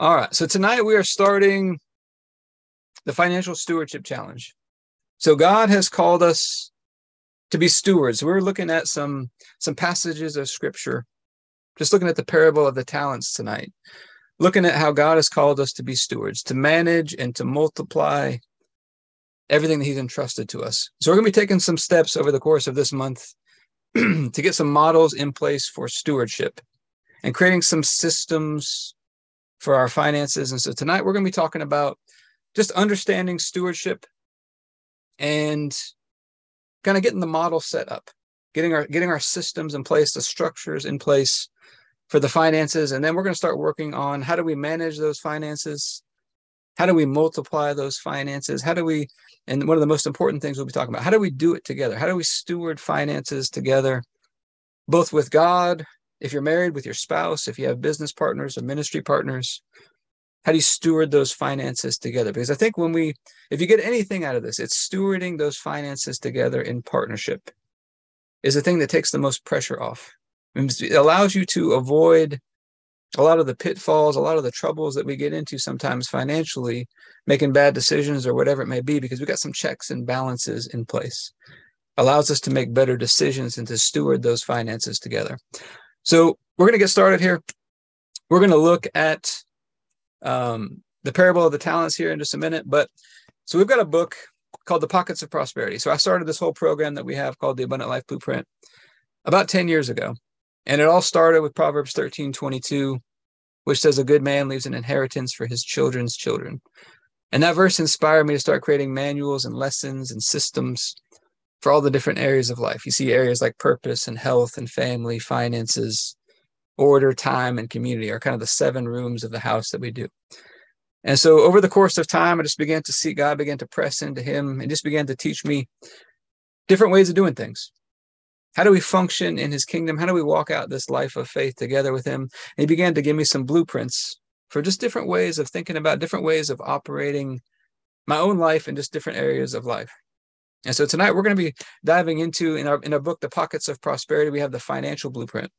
All right. So tonight we are starting the financial stewardship challenge. So God has called us to be stewards. We're looking at some some passages of scripture. Just looking at the parable of the talents tonight. Looking at how God has called us to be stewards, to manage and to multiply everything that he's entrusted to us. So we're going to be taking some steps over the course of this month to get some models in place for stewardship and creating some systems for our finances. And so tonight we're going to be talking about just understanding stewardship and kind of getting the model set up, getting our getting our systems in place, the structures in place for the finances, and then we're going to start working on how do we manage those finances, how do we multiply those finances, how do we, and one of the most important things we'll be talking about, how do we do it together? How do we steward finances together, both with God if you're married with your spouse, if you have business partners or ministry partners, how do you steward those finances together? Because I think when we, if you get anything out of this, it's stewarding those finances together in partnership is the thing that takes the most pressure off. It allows you to avoid a lot of the pitfalls, a lot of the troubles that we get into sometimes financially, making bad decisions or whatever it may be, because we've got some checks and balances in place. Allows us to make better decisions and to steward those finances together. So we're going to get started here. We're going to look at um, the parable of the talents here in just a minute. But so we've got a book called The Pockets of Prosperity. So I started this whole program that we have called the Abundant Life Blueprint about 10 years ago. And it all started with Proverbs 13 22, which says, A good man leaves an inheritance for his children's children. And that verse inspired me to start creating manuals and lessons and systems for all the different areas of life. You see areas like purpose and health and family, finances, order, time, and community are kind of the seven rooms of the house that we do. And so over the course of time, I just began to see God began to press into him and just began to teach me different ways of doing things. How do we function in his kingdom? How do we walk out this life of faith together with him? And he began to give me some blueprints for just different ways of thinking about different ways of operating my own life in just different areas of life. And so tonight we're going to be diving into in our in our book, The Pockets of Prosperity, we have the financial blueprint.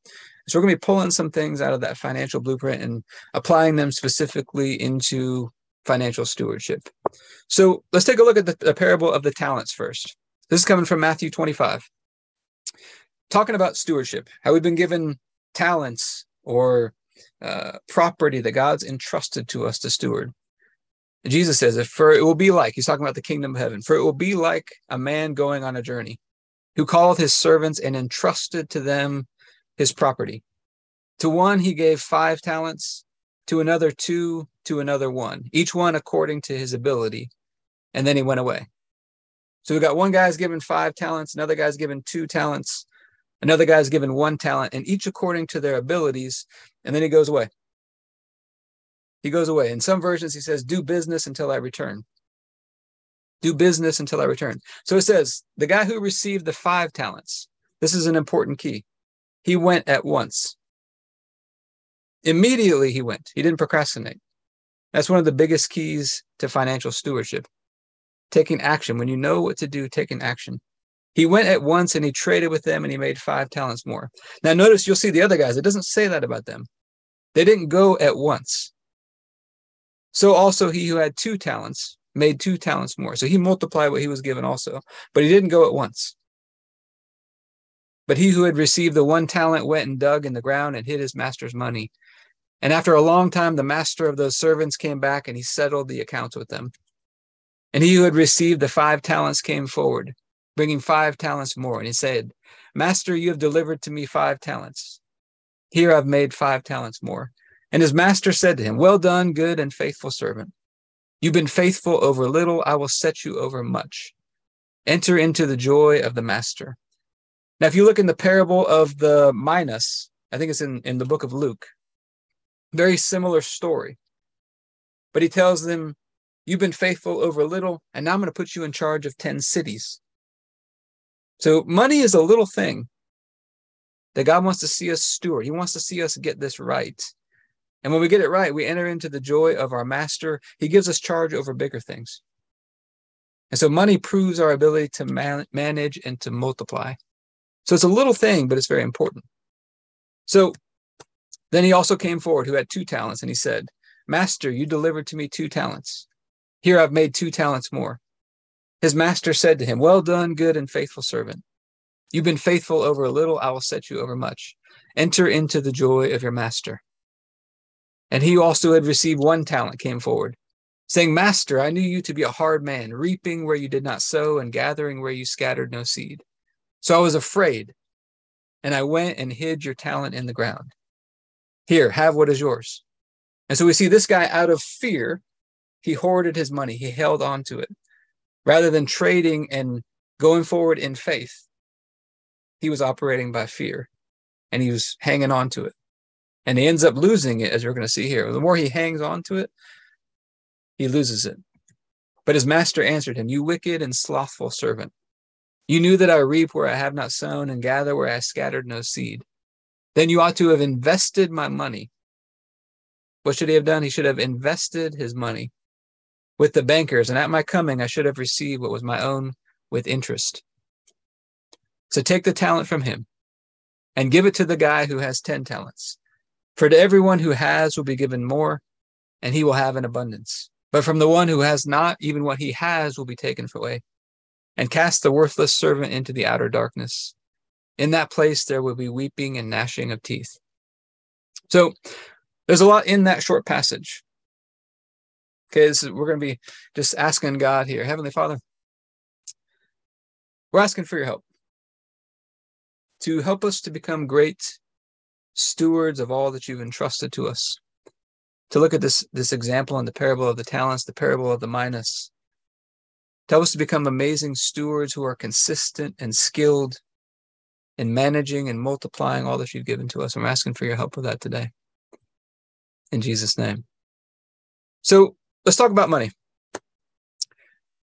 So we're going to be pulling some things out of that financial blueprint and applying them specifically into financial stewardship. So let's take a look at the, the parable of the talents first. This is coming from Matthew 25. Talking about stewardship, how we've been given talents or uh, property that God's entrusted to us to steward. Jesus says, "If for it will be like," he's talking about the kingdom of heaven, for it will be like a man going on a journey who called his servants and entrusted to them his property. To one he gave five talents, to another two, to another one, each one according to his ability. And then he went away. So we got one guy's given five talents, another guy's given two talents, another guy's given one talent, and each according to their abilities. And then he goes away he goes away. In some versions, he says, Do business until I return. Do business until I return. So it says, the guy who received the five talents, this is an important key. He went at once. Immediately he went. He didn't procrastinate. That's one of the biggest keys to financial stewardship. Taking action. When you know what to do, taking action. He went at once and he traded with them and he made five talents more. Now, notice you'll see the other guys. It doesn't say that about them. They didn't go at once. So also he who had two talents made two talents more. So he multiplied what he was given also, but he didn't go at once. But he who had received the one talent went and dug in the ground and hid his master's money. And after a long time, the master of those servants came back and he settled the accounts with them. And he who had received the five talents came forward, bringing five talents more. And he said, Master, you have delivered to me five talents. Here I've made five talents more. And his master said to him, Well done, good and faithful servant. You've been faithful over little, I will set you over much. Enter into the joy of the master. Now, if you look in the parable of the minas, I think it's in, in the book of Luke, very similar story. But he tells them, You've been faithful over little, and now I'm going to put you in charge of 10 cities. So, money is a little thing that God wants to see us steward. He wants to see us get this right. And when we get it right, we enter into the joy of our master. He gives us charge over bigger things. And so money proves our ability to man- manage and to multiply. So it's a little thing, but it's very important. So then he also came forward who had two talents, and he said, Master, you delivered to me two talents. Here I've made two talents more. His master said to him, Well done, good and faithful servant. You've been faithful over a little, I will set you over much. Enter into the joy of your master. And he also had received one talent came forward, saying, Master, I knew you to be a hard man, reaping where you did not sow and gathering where you scattered no seed. So I was afraid, and I went and hid your talent in the ground. Here, have what is yours. And so we see this guy out of fear, he hoarded his money, he held on to it. Rather than trading and going forward in faith, he was operating by fear and he was hanging on to it. And he ends up losing it, as we're going to see here. The more he hangs on to it, he loses it. But his master answered him, You wicked and slothful servant. You knew that I reap where I have not sown and gather where I scattered no seed. Then you ought to have invested my money. What should he have done? He should have invested his money with the bankers, and at my coming I should have received what was my own with interest. So take the talent from him and give it to the guy who has 10 talents. For to everyone who has will be given more, and he will have an abundance. But from the one who has not, even what he has will be taken away. And cast the worthless servant into the outer darkness. In that place there will be weeping and gnashing of teeth. So there's a lot in that short passage. Okay, is, we're going to be just asking God here, Heavenly Father, we're asking for your help to help us to become great stewards of all that you've entrusted to us. To look at this, this example in the parable of the talents, the parable of the minas. Tell us to become amazing stewards who are consistent and skilled in managing and multiplying all that you've given to us. I'm asking for your help with that today. In Jesus' name. So let's talk about money.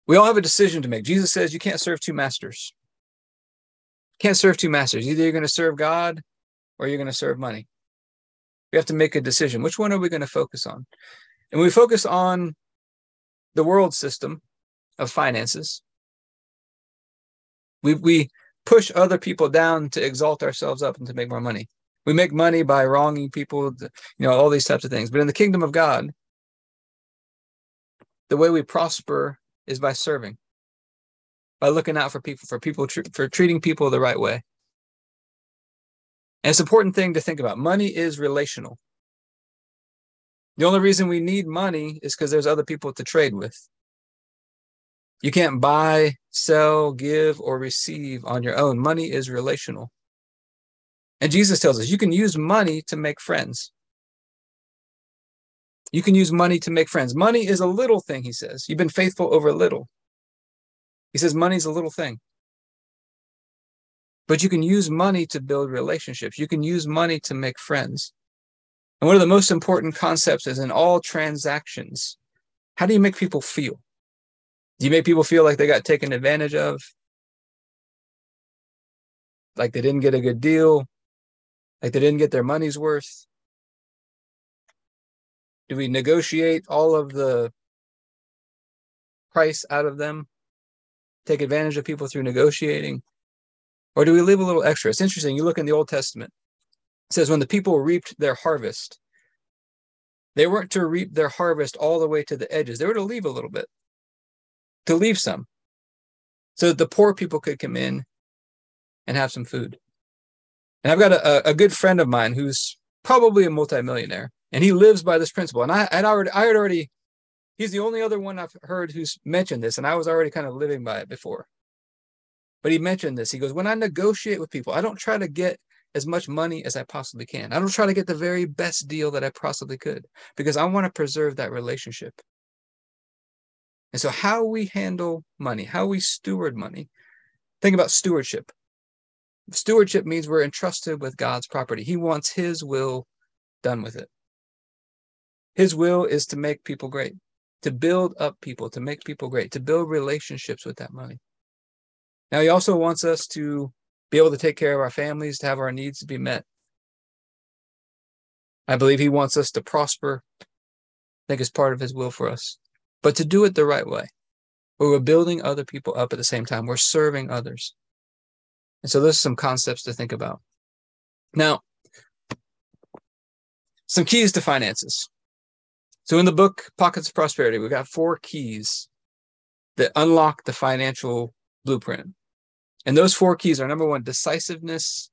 We all have a decision to make. Jesus says you can't serve two masters. Can't serve two masters. Either you're going to serve God or you're going to serve money. We have to make a decision. Which one are we going to focus on? And we focus on the world system of finances. We, we push other people down to exalt ourselves up and to make more money. We make money by wronging people, you know, all these types of things. But in the kingdom of God, the way we prosper is by serving, by looking out for people, for people, for treating people the right way. And it's an important thing to think about. Money is relational. The only reason we need money is because there's other people to trade with. You can't buy, sell, give, or receive on your own. Money is relational. And Jesus tells us you can use money to make friends. You can use money to make friends. Money is a little thing, he says. You've been faithful over little. He says money's a little thing. But you can use money to build relationships. You can use money to make friends. And one of the most important concepts is in all transactions, how do you make people feel? Do you make people feel like they got taken advantage of? Like they didn't get a good deal? Like they didn't get their money's worth? Do we negotiate all of the price out of them? Take advantage of people through negotiating? Or do we leave a little extra? It's interesting. You look in the Old Testament, it says, when the people reaped their harvest, they weren't to reap their harvest all the way to the edges. They were to leave a little bit, to leave some, so that the poor people could come in and have some food. And I've got a, a good friend of mine who's probably a multimillionaire, and he lives by this principle. And I had already, I had already, he's the only other one I've heard who's mentioned this, and I was already kind of living by it before. But he mentioned this. He goes, When I negotiate with people, I don't try to get as much money as I possibly can. I don't try to get the very best deal that I possibly could because I want to preserve that relationship. And so, how we handle money, how we steward money, think about stewardship. Stewardship means we're entrusted with God's property. He wants His will done with it. His will is to make people great, to build up people, to make people great, to build relationships with that money. Now, he also wants us to be able to take care of our families, to have our needs be met. I believe he wants us to prosper. I think it's part of his will for us, but to do it the right way, where we're building other people up at the same time, we're serving others. And so, there's some concepts to think about. Now, some keys to finances. So in the book Pockets of Prosperity, we've got four keys that unlock the financial blueprint. And those four keys are number one, decisiveness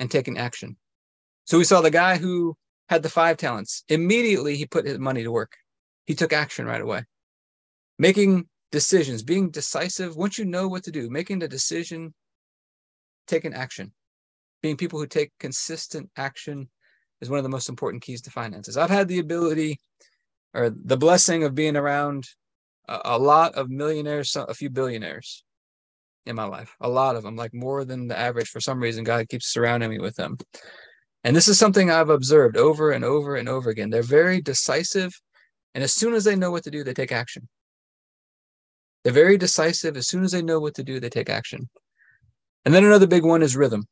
and taking action. So we saw the guy who had the five talents. Immediately he put his money to work. He took action right away. Making decisions, being decisive. Once you know what to do, making the decision, taking action. Being people who take consistent action is one of the most important keys to finances. I've had the ability or the blessing of being around a, a lot of millionaires, a few billionaires in my life, a lot of them, like more than the average. For some reason, God keeps surrounding me with them. And this is something I've observed over and over and over again. They're very decisive. And as soon as they know what to do, they take action. They're very decisive. As soon as they know what to do, they take action. And then another big one is rhythm.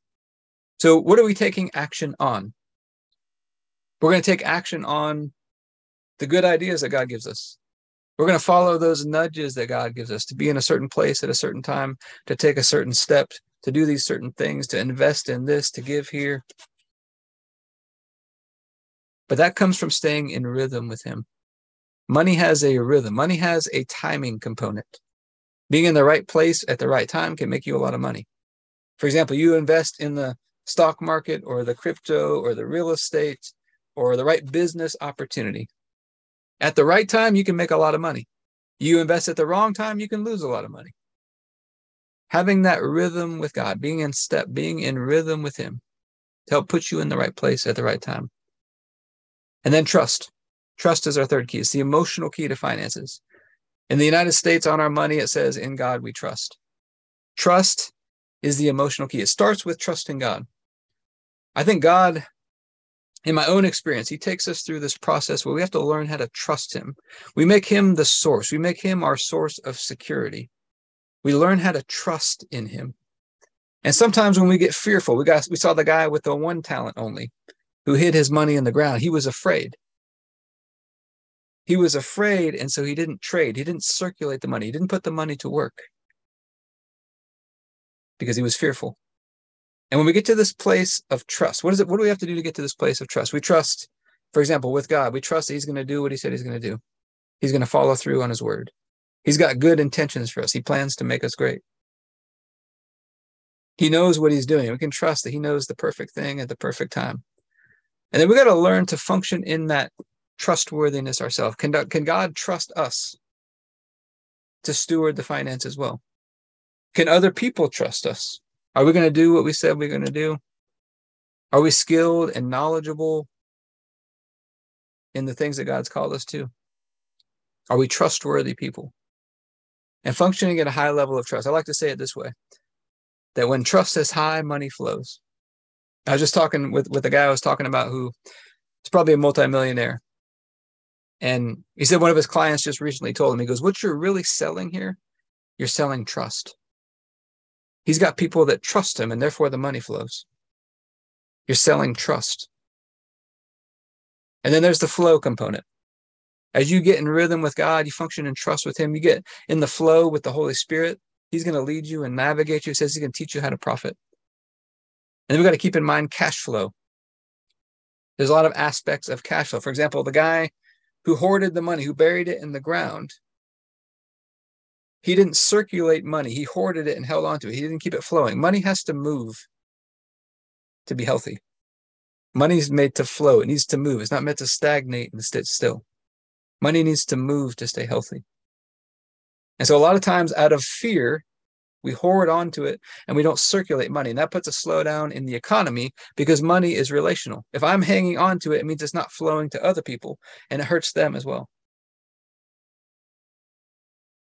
So, what are we taking action on? We're going to take action on the good ideas that God gives us. We're going to follow those nudges that God gives us to be in a certain place at a certain time, to take a certain step, to do these certain things, to invest in this, to give here. But that comes from staying in rhythm with Him. Money has a rhythm, money has a timing component. Being in the right place at the right time can make you a lot of money. For example, you invest in the stock market or the crypto or the real estate or the right business opportunity. At the right time, you can make a lot of money. You invest at the wrong time, you can lose a lot of money. Having that rhythm with God, being in step, being in rhythm with Him to help put you in the right place at the right time. And then trust. Trust is our third key. It's the emotional key to finances. In the United States, on our money, it says, In God we trust. Trust is the emotional key. It starts with trust in God. I think God in my own experience, he takes us through this process where we have to learn how to trust him. We make him the source, we make him our source of security. We learn how to trust in him. And sometimes when we get fearful, we got we saw the guy with the one talent only who hid his money in the ground. He was afraid. He was afraid, and so he didn't trade. He didn't circulate the money. He didn't put the money to work because he was fearful. And when we get to this place of trust, what is it? What do we have to do to get to this place of trust? We trust, for example, with God, we trust that He's going to do what He said He's going to do. He's going to follow through on His word. He's got good intentions for us. He plans to make us great. He knows what He's doing. We can trust that He knows the perfect thing at the perfect time. And then we got to learn to function in that trustworthiness ourselves. Can, can God trust us to steward the finances well? Can other people trust us? Are we going to do what we said we're going to do? Are we skilled and knowledgeable in the things that God's called us to? Are we trustworthy people? And functioning at a high level of trust. I like to say it this way that when trust is high, money flows. I was just talking with, with a guy I was talking about who is probably a multimillionaire. And he said one of his clients just recently told him, he goes, What you're really selling here, you're selling trust. He's got people that trust him, and therefore the money flows. You're selling trust. And then there's the flow component. As you get in rhythm with God, you function in trust with Him, you get in the flow with the Holy Spirit. He's going to lead you and navigate you. He says He's going to teach you how to profit. And then we've got to keep in mind cash flow. There's a lot of aspects of cash flow. For example, the guy who hoarded the money, who buried it in the ground, he didn't circulate money. He hoarded it and held on to it. He didn't keep it flowing. Money has to move to be healthy. Money's made to flow. It needs to move. It's not meant to stagnate and sit still. Money needs to move to stay healthy. And so a lot of times out of fear, we hoard onto it and we don't circulate money. And that puts a slowdown in the economy because money is relational. If I'm hanging on to it, it means it's not flowing to other people and it hurts them as well.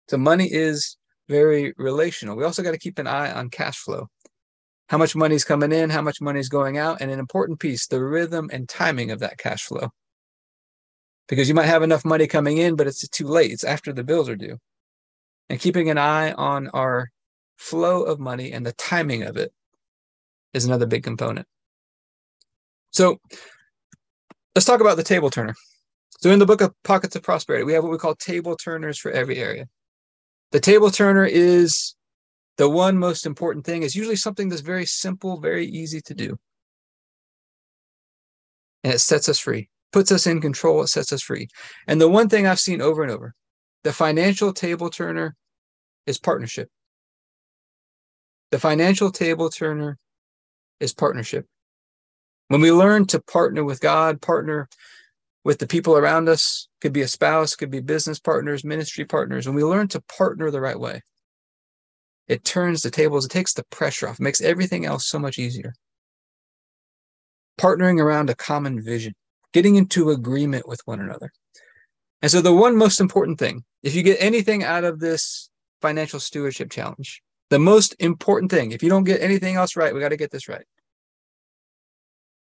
So money is very relational. We also got to keep an eye on cash flow. How much money is coming in, how much money is going out, and an important piece, the rhythm and timing of that cash flow. Because you might have enough money coming in, but it's too late. It's after the bills are due. And keeping an eye on our flow of money and the timing of it is another big component. So let's talk about the table turner. So in the book of Pockets of Prosperity, we have what we call table turners for every area. The table turner is the one most important thing is usually something that's very simple, very easy to do. And it sets us free. puts us in control, it sets us free. And the one thing I've seen over and over the financial table turner is partnership. The financial table turner is partnership. When we learn to partner with God, partner with the people around us, could be a spouse, could be business partners, ministry partners, when we learn to partner the right way, it turns the tables, it takes the pressure off, makes everything else so much easier. Partnering around a common vision, getting into agreement with one another. And so, the one most important thing, if you get anything out of this financial stewardship challenge, the most important thing, if you don't get anything else right, we got to get this right,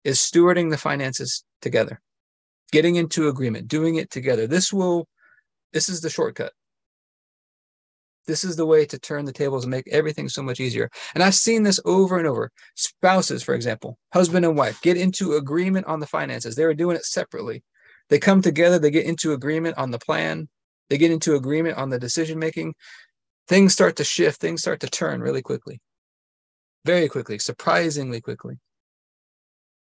is stewarding the finances together, getting into agreement, doing it together. This will, this is the shortcut. This is the way to turn the tables and make everything so much easier. And I've seen this over and over. Spouses, for example, husband and wife, get into agreement on the finances. They were doing it separately. They come together, they get into agreement on the plan, they get into agreement on the decision making. Things start to shift, things start to turn really quickly, very quickly, surprisingly quickly.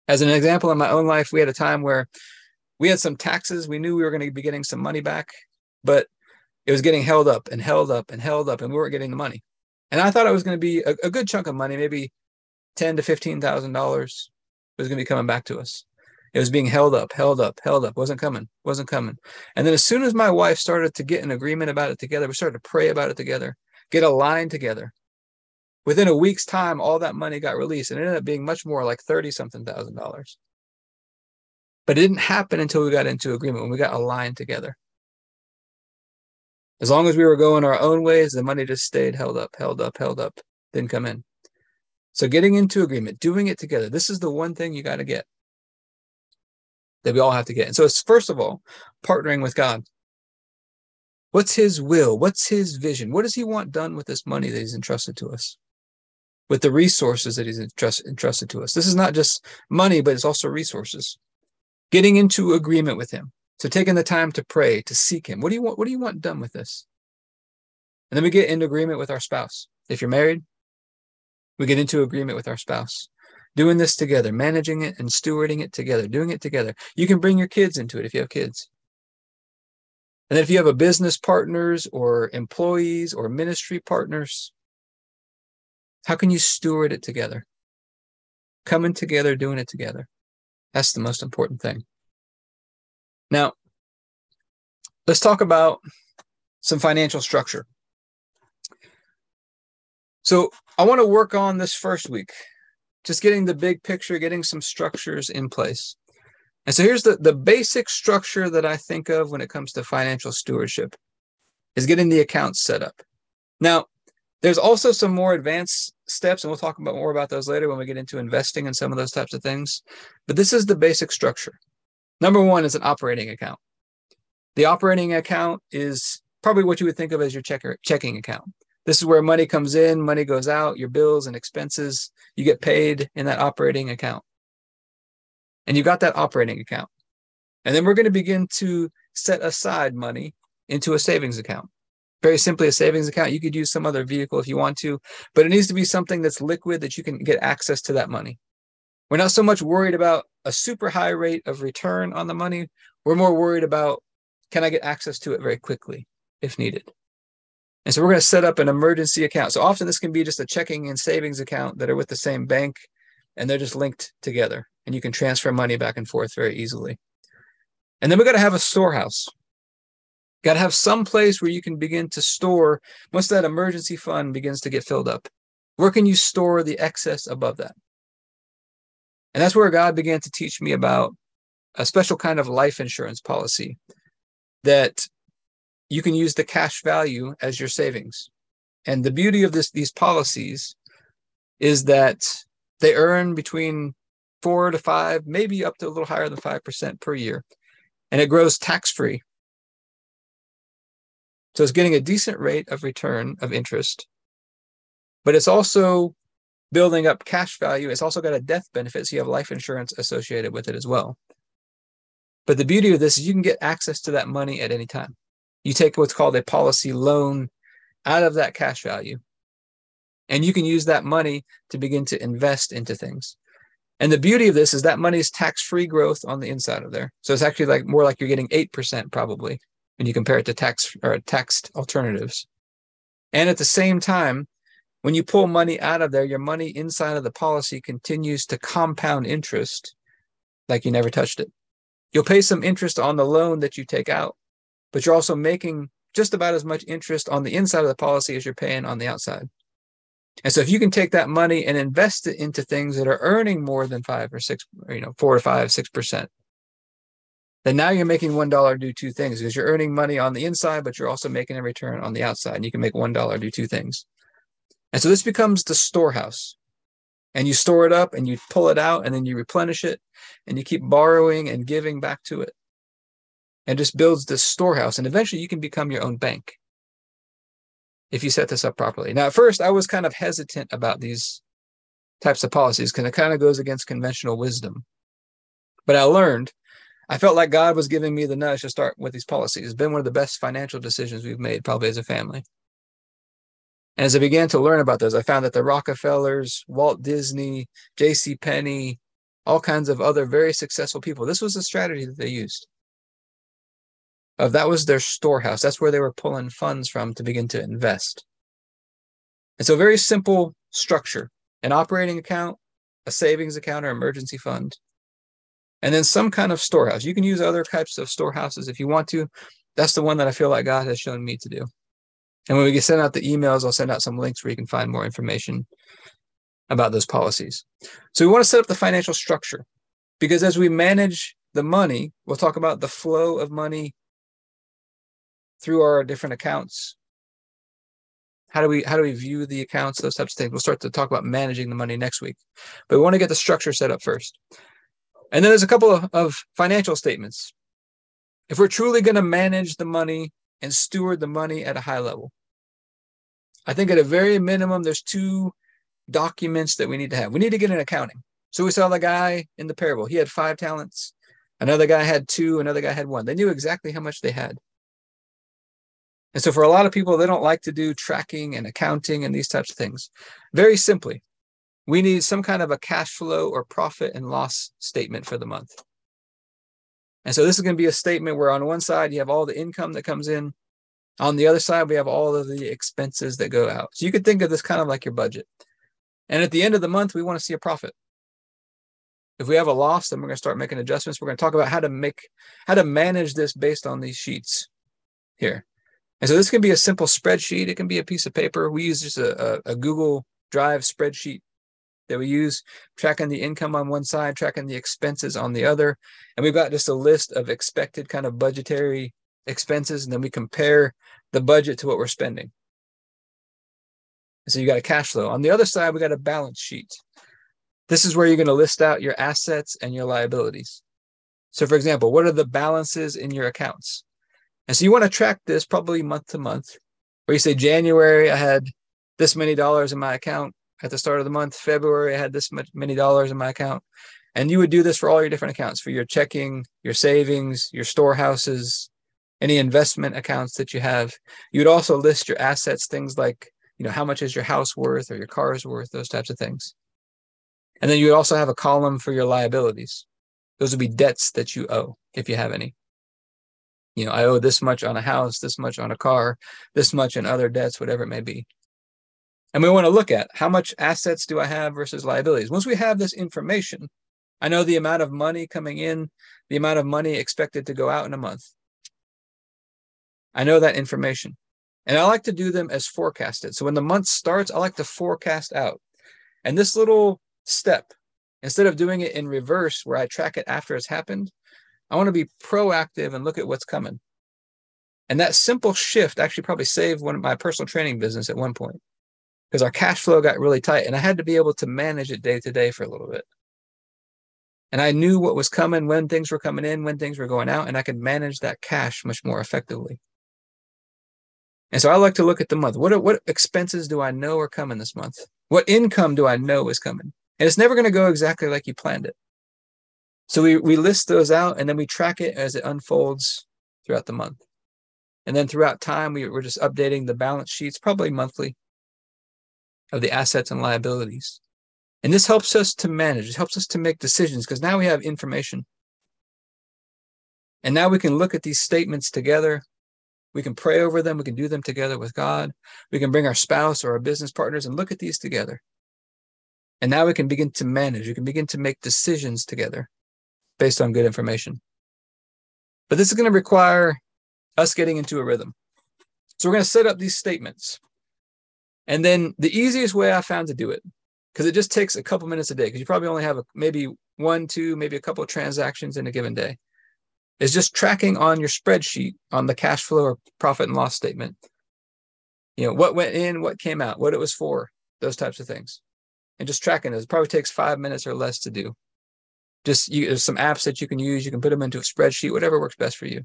As an example, in my own life, we had a time where we had some taxes. We knew we were going to be getting some money back, but it was getting held up and held up and held up, and we weren't getting the money. And I thought it was going to be a, a good chunk of money, maybe ten to fifteen thousand dollars was going to be coming back to us. It was being held up, held up, held up, wasn't coming, wasn't coming. And then as soon as my wife started to get an agreement about it together, we started to pray about it together, get aligned together. Within a week's time, all that money got released and it ended up being much more like 30 something thousand dollars. But it didn't happen until we got into agreement, when we got aligned together. As long as we were going our own ways, the money just stayed held up, held up, held up, didn't come in. So getting into agreement, doing it together, this is the one thing you got to get that we all have to get. And so it's first of all partnering with God. What's his will? What's his vision? What does he want done with this money that he's entrusted to us? With the resources that he's entrust, entrusted to us. This is not just money, but it's also resources. Getting into agreement with him. So taking the time to pray, to seek him. What do you want? What do you want done with this? And then we get into agreement with our spouse. If you're married, we get into agreement with our spouse doing this together, managing it and stewarding it together, doing it together. You can bring your kids into it if you have kids. And then if you have a business partners or employees or ministry partners, how can you steward it together? Coming together, doing it together. That's the most important thing. Now, let's talk about some financial structure. So, I want to work on this first week just getting the big picture, getting some structures in place. And so here's the, the basic structure that I think of when it comes to financial stewardship is getting the accounts set up. Now, there's also some more advanced steps, and we'll talk about more about those later when we get into investing and some of those types of things. But this is the basic structure. Number one is an operating account. The operating account is probably what you would think of as your checker, checking account. This is where money comes in, money goes out, your bills and expenses, you get paid in that operating account. And you got that operating account. And then we're going to begin to set aside money into a savings account. Very simply, a savings account. You could use some other vehicle if you want to, but it needs to be something that's liquid that you can get access to that money. We're not so much worried about a super high rate of return on the money. We're more worried about can I get access to it very quickly if needed. And so we're going to set up an emergency account. So often this can be just a checking and savings account that are with the same bank and they're just linked together and you can transfer money back and forth very easily. And then we got to have a storehouse. Got to have some place where you can begin to store once that emergency fund begins to get filled up. Where can you store the excess above that? And that's where God began to teach me about a special kind of life insurance policy that you can use the cash value as your savings. And the beauty of this these policies is that they earn between four to five, maybe up to a little higher than five percent per year, and it grows tax free. So it's getting a decent rate of return of interest, but it's also building up cash value. It's also got a death benefit, so you have life insurance associated with it as well. But the beauty of this is you can get access to that money at any time you take what's called a policy loan out of that cash value and you can use that money to begin to invest into things And the beauty of this is that money is tax-free growth on the inside of there. So it's actually like more like you're getting 8% probably when you compare it to tax or taxed alternatives. And at the same time, when you pull money out of there, your money inside of the policy continues to compound interest like you never touched it. You'll pay some interest on the loan that you take out, but you're also making just about as much interest on the inside of the policy as you're paying on the outside. And so if you can take that money and invest it into things that are earning more than five or six, you know, four to five, six percent, then now you're making one dollar do two things because you're earning money on the inside, but you're also making a return on the outside. And you can make one dollar do two things. And so this becomes the storehouse. And you store it up and you pull it out and then you replenish it and you keep borrowing and giving back to it. And just builds this storehouse. And eventually you can become your own bank if you set this up properly. Now, at first, I was kind of hesitant about these types of policies because it kind of goes against conventional wisdom. But I learned, I felt like God was giving me the nudge to start with these policies. It's been one of the best financial decisions we've made, probably as a family. And as I began to learn about those, I found that the Rockefellers, Walt Disney, J.C. Penney, all kinds of other very successful people, this was a strategy that they used of that was their storehouse. That's where they were pulling funds from to begin to invest. And so, very simple structure an operating account, a savings account, or emergency fund, and then some kind of storehouse. You can use other types of storehouses if you want to. That's the one that I feel like God has shown me to do. And when we get sent out the emails, I'll send out some links where you can find more information about those policies. So, we want to set up the financial structure because as we manage the money, we'll talk about the flow of money through our different accounts how do we how do we view the accounts those types of things we'll start to talk about managing the money next week but we want to get the structure set up first and then there's a couple of, of financial statements. If we're truly going to manage the money and steward the money at a high level i think at a very minimum there's two documents that we need to have. We need to get an accounting. So we saw the guy in the parable. He had five talents. Another guy had two. Another guy had one. They knew exactly how much they had. And so for a lot of people, they don't like to do tracking and accounting and these types of things. Very simply, we need some kind of a cash flow or profit and loss statement for the month. And so this is going to be a statement where on one side you have all the income that comes in. On the other side, we have all of the expenses that go out. So you could think of this kind of like your budget. And at the end of the month, we want to see a profit. If we have a loss, then we're going to start making adjustments. We're going to talk about how to make how to manage this based on these sheets here. And so this can be a simple spreadsheet. It can be a piece of paper. We use just a, a, a Google Drive spreadsheet that we use, tracking the income on one side, tracking the expenses on the other. And we've got just a list of expected kind of budgetary expenses. And then we compare the budget to what we're spending. So you got a cash flow. On the other side, we got a balance sheet. This is where you're going to list out your assets and your liabilities. So, for example, what are the balances in your accounts? And so you want to track this probably month to month, where you say January, I had this many dollars in my account at the start of the month. February, I had this much, many dollars in my account. And you would do this for all your different accounts for your checking, your savings, your storehouses, any investment accounts that you have. You would also list your assets, things like, you know, how much is your house worth or your car is worth, those types of things. And then you would also have a column for your liabilities. Those would be debts that you owe if you have any you know, I owe this much on a house, this much on a car, this much in other debts, whatever it may be. And we want to look at how much assets do I have versus liabilities. Once we have this information, I know the amount of money coming in, the amount of money expected to go out in a month. I know that information. And I like to do them as forecasted. So when the month starts, I like to forecast out. And this little step, instead of doing it in reverse where I track it after it's happened, I want to be proactive and look at what's coming. And that simple shift actually probably saved one of my personal training business at one point because our cash flow got really tight and I had to be able to manage it day to day for a little bit. And I knew what was coming, when things were coming in, when things were going out, and I could manage that cash much more effectively. And so I like to look at the month. What, what expenses do I know are coming this month? What income do I know is coming? And it's never going to go exactly like you planned it. So we, we list those out and then we track it as it unfolds throughout the month. And then throughout time, we, we're just updating the balance sheets, probably monthly, of the assets and liabilities. And this helps us to manage, it helps us to make decisions because now we have information. And now we can look at these statements together. We can pray over them. We can do them together with God. We can bring our spouse or our business partners and look at these together. And now we can begin to manage. We can begin to make decisions together based on good information. But this is going to require us getting into a rhythm. So we're going to set up these statements. And then the easiest way I found to do it, because it just takes a couple minutes a day, because you probably only have a, maybe one, two, maybe a couple transactions in a given day, is just tracking on your spreadsheet on the cash flow or profit and loss statement. You know, what went in, what came out, what it was for, those types of things. And just tracking those. It probably takes five minutes or less to do. Just you, there's some apps that you can use. You can put them into a spreadsheet, whatever works best for you.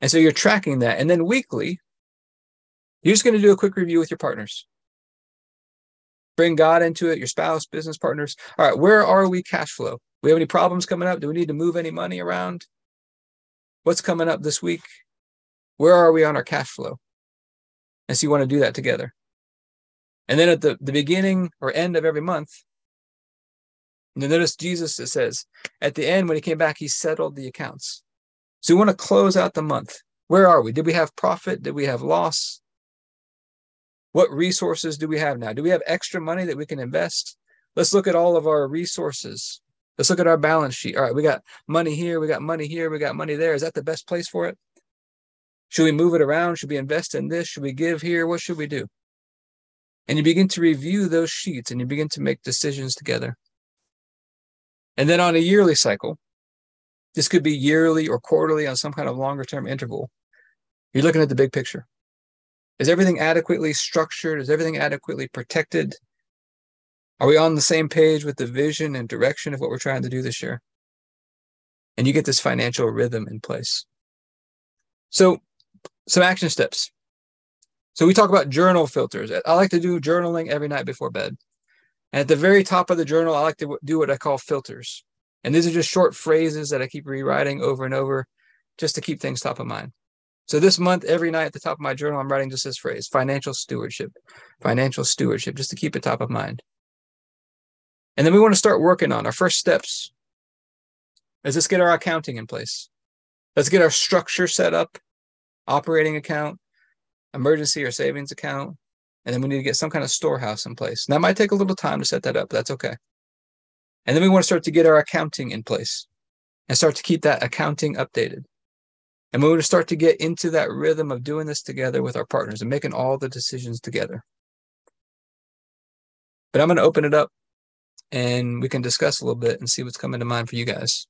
And so you're tracking that. And then weekly, you're just going to do a quick review with your partners. Bring God into it, your spouse, business partners. All right, where are we cash flow? We have any problems coming up? Do we need to move any money around? What's coming up this week? Where are we on our cash flow? And so you want to do that together. And then at the, the beginning or end of every month, notice Jesus, it says, at the end, when he came back, he settled the accounts. So we want to close out the month. Where are we? Did we have profit? Did we have loss? What resources do we have now? Do we have extra money that we can invest? Let's look at all of our resources. Let's look at our balance sheet. All right, we got money here, we got money here, we got money there. Is that the best place for it? Should we move it around? Should we invest in this? Should we give here? What should we do? And you begin to review those sheets and you begin to make decisions together. And then on a yearly cycle, this could be yearly or quarterly on some kind of longer term interval. You're looking at the big picture. Is everything adequately structured? Is everything adequately protected? Are we on the same page with the vision and direction of what we're trying to do this year? And you get this financial rhythm in place. So, some action steps. So, we talk about journal filters. I like to do journaling every night before bed. And at the very top of the journal, I like to do what I call filters. And these are just short phrases that I keep rewriting over and over just to keep things top of mind. So this month, every night at the top of my journal, I'm writing just this phrase financial stewardship, financial stewardship, just to keep it top of mind. And then we want to start working on our first steps is let's get our accounting in place. Let's get our structure set up, operating account, emergency or savings account, and then we need to get some kind of storehouse in place. And that might take a little time to set that up. But that's okay. And then we want to start to get our accounting in place and start to keep that accounting updated. And we want to start to get into that rhythm of doing this together with our partners and making all the decisions together. But I'm going to open it up and we can discuss a little bit and see what's coming to mind for you guys.